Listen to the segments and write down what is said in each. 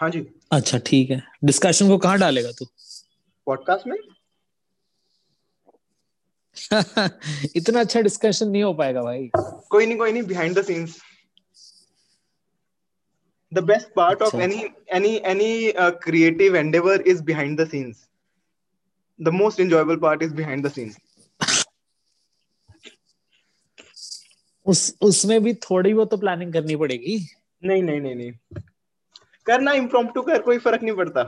हाँ जी। अच्छा ठीक है। डिस्कशन को कहाँ डालेगा तू? पॉडकास्ट में? इतना अच्छा डिस्कशन नहीं हो पाएगा भाई। कोई नहीं कोई नहीं behind the scenes the best part of any any any creative endeavour is behind the scenes the most enjoyable part is behind the scenes उस उसमें भी थोड़ी बहुत तो प्लानिंग करनी पड़ेगी। नहीं नहीं नहीं नहीं। करना इम्प्रोम्प्टू कर कोई फ़र्क नहीं पड़ता।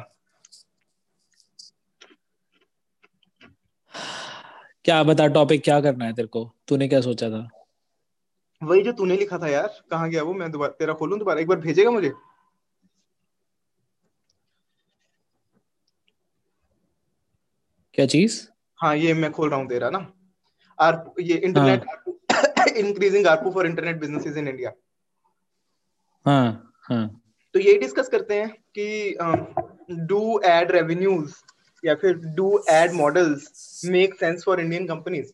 क्या बता टॉपिक क्या करना है तेरे को? तूने क्या सोचा था? वही जो तूने लिखा था यार कहाँ गया वो? मैं दोबारा तेरा खोलूं दोबारा? एक बार भेजेगा मुझे? क्या चीज़? हाँ ये मैं खोल रहा हूँ तेरा ना। आर ये internet increasing ARPU for internet businesses in India हाँ हाँ। तो यही डिस्कस करते हैं कि डू एड रेवेन्यूज या फिर do ad models make sense for Indian companies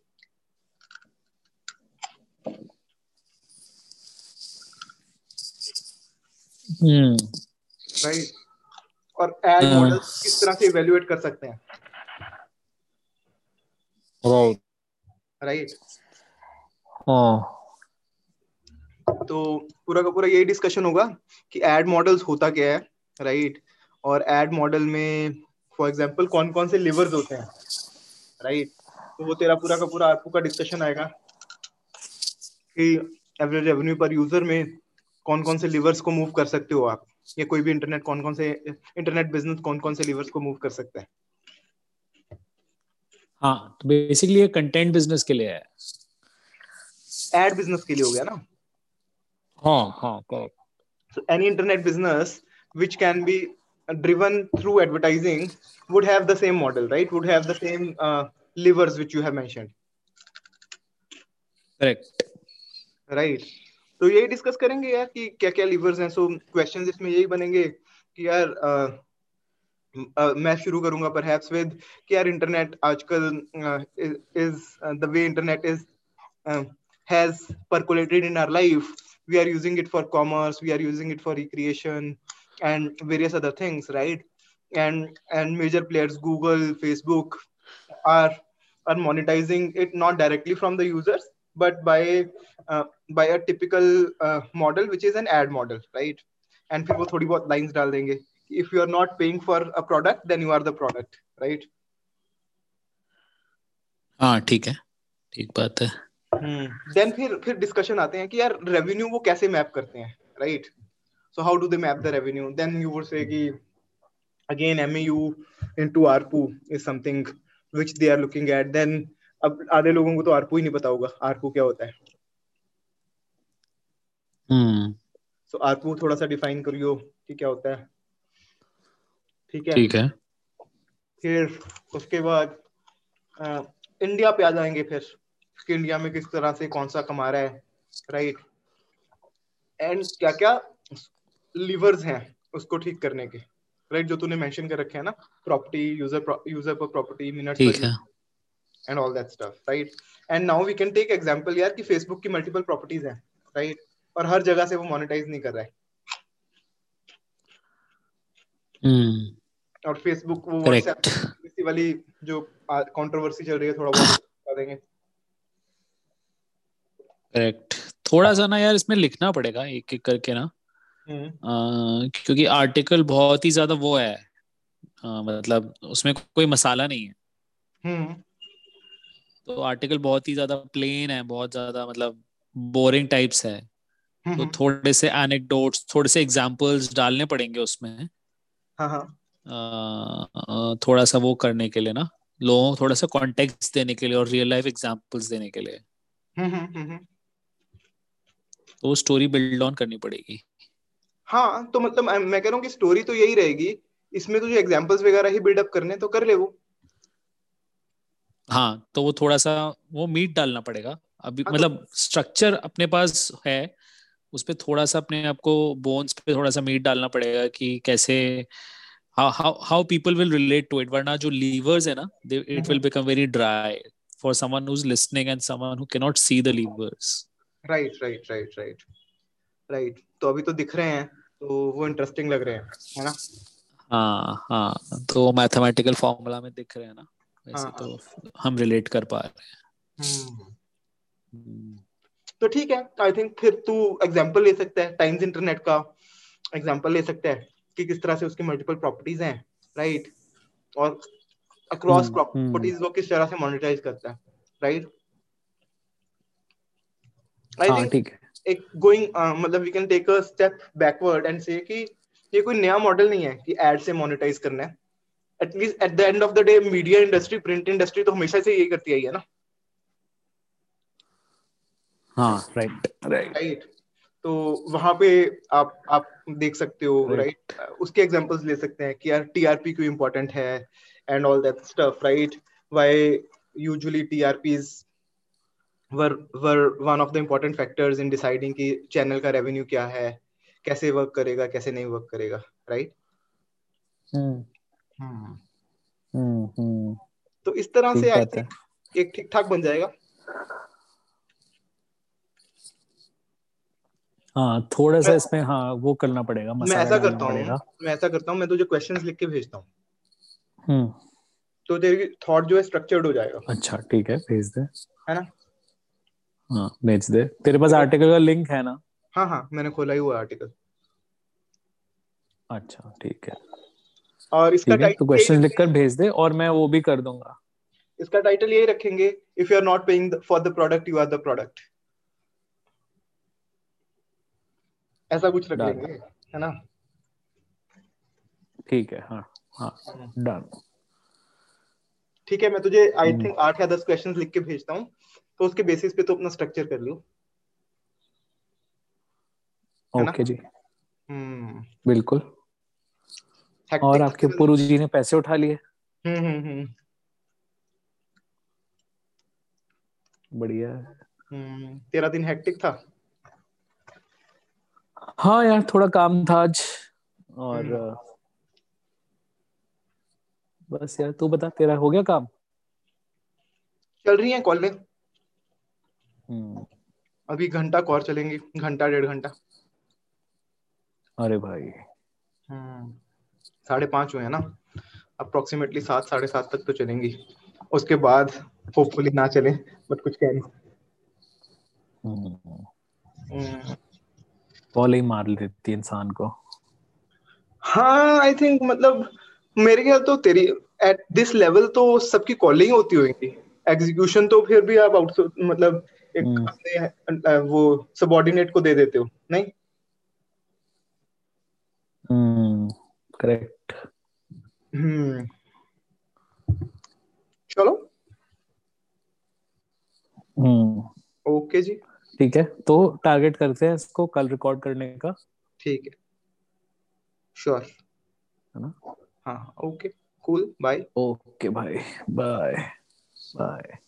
right और एड मॉडल्स किस तरह से इवेल्युएट कर सकते हैं? राइट राइट हाँ तो पूरा का पूरा यही डिस्कशन होगा कि एड मॉडल्स होता क्या है राइट और एड मॉडल में फॉर एग्ज़ाम्पल कौन कौन से लिवर्स होते हैं राइट तो वो तेरा पूरा का पूरा आरपू का डिस्कशन आएगा कि एवरेज रेवेन्यू पर यूज़र में कौन कौन से लिवर्स को मूव कर सकते हो आप? या कोई भी इंटरनेट कौन कौन से इंटरनेट बिज़नेस कौन कौन से लिवर्स को मूव कर सकता है? हाँ तो बेसिकली ये कंटेंट बिज़नेस के लिए है। एड बिज़नेस के लिए हो गया ना? हाँ हाँ correct so any internet business which can be driven through advertising would have the same model right would have the same uh, levers which you have mentioned correct right तो यही discuss करेंगे यार कि क्या क्या लीवर्स हैं सो so, questions इसमें यही बनेंगे कि यार uh, uh, मैं शुरू करूँगा परहैप्स विद कि यार इंटरनेट आजकल is the way internet is has percolated in our life we are using it for commerce we are using it for recreation and various other things right and and major players google facebook are are monetizing it not directly from the users but by uh, by a typical uh, model which is an ad model right and फिर वो थोड़ी बहुत lines डाल देंगे if you are not paying for a product then you are the product right हाँ ठीक है ठीक बात है देन फिर फिर डिस्कशन आते हैं कि यार रेवेन्यू वो कैसे मैप करते हैं right so how do they map the revenue then you would say कि again MAU into ARPU is something which they are looking at then अब आधे लोगों को तो आरपू ही नहीं पता होगा आरपू क्या होता है। हम्म। सो आरपू थोड़ा सा डिफाइन करियो कि क्या होता है। ठीक है? ठीक है। फिर उसके बाद इंडिया पे आ जाएँगे फिर। कि इंडिया में किस तरह से कौन सा कमा रहा है राइट एंड क्या क्या लीवर्स हैं उसको ठीक करने के राइट जो तूने मेंशन कर रखे हैं ना प्रॉपर्टी यूज़र यूज़र पर प्रॉपर्टी है। And all that stuff right and now we can take example यार कि फेसबुक की मल्टीपल प्रॉपर्टीज़ हैं राइट और हर जगह से वो मोनेटाइज नहीं कर रहा है। हम्म। और फेसबुक वो वाली जो कंट्रोवर्सी चल रही है थोड़ा बहुत बता देंगे। करेक्ट थोड़ा सा ना यार इसमें लिखना पड़ेगा एक एक करके ना। हम्म। आ, क्योंकि आर्टिकल बहुत ही ज़्यादा वो है। आ, मतलब उसमें कोई मसाला नहीं है। हम्म। तो आर्टिकल बहुत ही ज़्यादा प्लेन है बहुत ज़्यादा मतलब बोरिंग टाइप्स है। तो हम्म। थोड़े से एनेक्डोट्स थोड़े से एग्जांपल्स डालने पड़ेंगे उसमें। हाँ हाँ। आ, थोड़ा सा वो करने के लिए ना। लोगों को थोड़ा सा कॉन्टेक्स्ट देने के लिए और रियल लाइफ एग्जांपल्स देने के लिए। हम्म हम्म हम्म। तो वो स्टोरी बिल्ड ऑन करनी पड़ेगी। हाँ तो मतलब मैं कह रहा हूँ कि स्टोरी तो यही रहेगी। इसमें तुझे एग्जांपल्स वगैरह ही बिल्डअप करने तो कर ले वो। हाँ तो वो थोड़ा सा वो मीट डालना पड़ेगा। अभी हाँ, तो- मतलब स्ट्रक्चर अपने पास है उस पे थोड़ा सा अपने आप को बोन्स पे थोड़ा सा मीट डालना पड़ेगा कि कैसे how people will relate to it वरना जो लीवर्स है ना it will become very dry for someone who is listening and someone who can see the levers right right right right right तो अभी तो दिख रहे हैं तो वो इंटरेस्टिंग लग रहे हैं है ना? हाँ हाँ तो मैथमेटिकल फॉर्मूला में दिख रहे हैं ना वैसे हाँ, तो हाँ। हम रिलेट कर पा रहे हैं। हम्म। हम्म, तो ठीक है आई थिंक फिर तू एग्जांपल ले सकता है टाइम्स इंटरनेट का एग्जांपल ले सकता है कि किस तरह से उसकी मल्टीपल प्रॉपर्टीज़ हैं राइट और अक्रॉस हम्म, प्रॉपर्टीज़ वो किस तरह से मोनेटाइज करता है राइट आई हाँ थिंक ठीक है। एक गोइंग मतलब we can take a step backward and say कि ये कोई नया मॉडल नहीं है कि एड से मोनेटाइज करना है। At least at the end of the day media industry print industry तो हमेशा से यही करती आई है ना। हाँ राइट राइट राइट तो वहाँ पे आप आप देख सकते हो राइट Right. राइट उसके एग्जांपल्स ले सकते हैं कि यार टीआरपी क्यों इंपॉर्टेंट है and all that stuff right why usually TRPs were were one of the important factors in deciding कि चैनल का रेवेन्यू क्या है कैसे वर्क करेगा कैसे नहीं वर्क करेगा राइट हम्म। हम्म। हम्म तो इस तरह से आई थिंक एक ठीक ठाक बन जाएगा। हाँ थोड़ा सा इसमें हाँ वो करना पड़ेगा मैं मसाला ऐसा करता हूँ पड़ेगा। मैं ऐसा करता हूँ मैं तुझे क्वेश्चंस लिख के भेजता हूँ। हम्म। तो तेरी थॉट जो है स्ट्रक्चर्ड हो जाएगा। अच्छा ठीक है भेज दे। है ना? हाँ भेज दे। तेरे पास आर्टिकल का लिंक है ना? हाँ हाँ मैंने खोला ही हुआ आर्टिकल अच्छा ठीक है। और इसका है तो क्वेश्चन लिखकर भेज दे और मैं वो भी कर दूँगा। इसका टाइटल यही रखेंगे if you are not paying for the product you are the product ऐसा कुछ रख लेंगे है ना? ठीक है हाँ हाँ डन ठीक है मैं तुझे आई हम्म। थिंक आठ या दस क्वेश्चंस लिख के भेजता हूँ। तो उसके बेसिस पे तो अपना स्ट्रक्चर कर लियो। है ना? ओके जी। हम्म। बिल्कुल। और आपके पुरु जी ने पैसे उठा लिए? हम्म हम्म हम्म। बढ़िया। हम्म, तेरा दिन हेक्टिक था? हाँ यार थोड़ा काम था आज। और। बस यार तू बता तेरा हो गया काम? चल रही है कॉलेज अभी घंटा कॉल चलेंगी घंटा डेढ़ घंटा। अरे भाई। हम्म, साढ़े पाँच हुए हैं ना। अप्रोक्सीमेटली सात साढ़े सात तक तो चलेंगी। उसके बाद होपफुली ना चले बट कुछ कह नहीं। हम्म, हम्म, कॉल ही मार लेती इंसान को। हाँ आई थिंक मतलब मेरे ख्याल तो तेरी एट दिस लेवल तो सबकी कॉलिंग होती होगी। एग्जीक्यूशन तो फिर भी आप आउटसोर्स मतलब एक हम्म। वो सबॉर्डिनेट को दे देते हो नहीं? हम्म करेक्ट हम्म। चलो। हम्म। ओके जी। ठीक है तो टारगेट करते हैं इसको कल रिकॉर्ड करने का। ठीक है। श्योर है ना? हाँ ओके। कूल बाय ओके भाई बाय बाय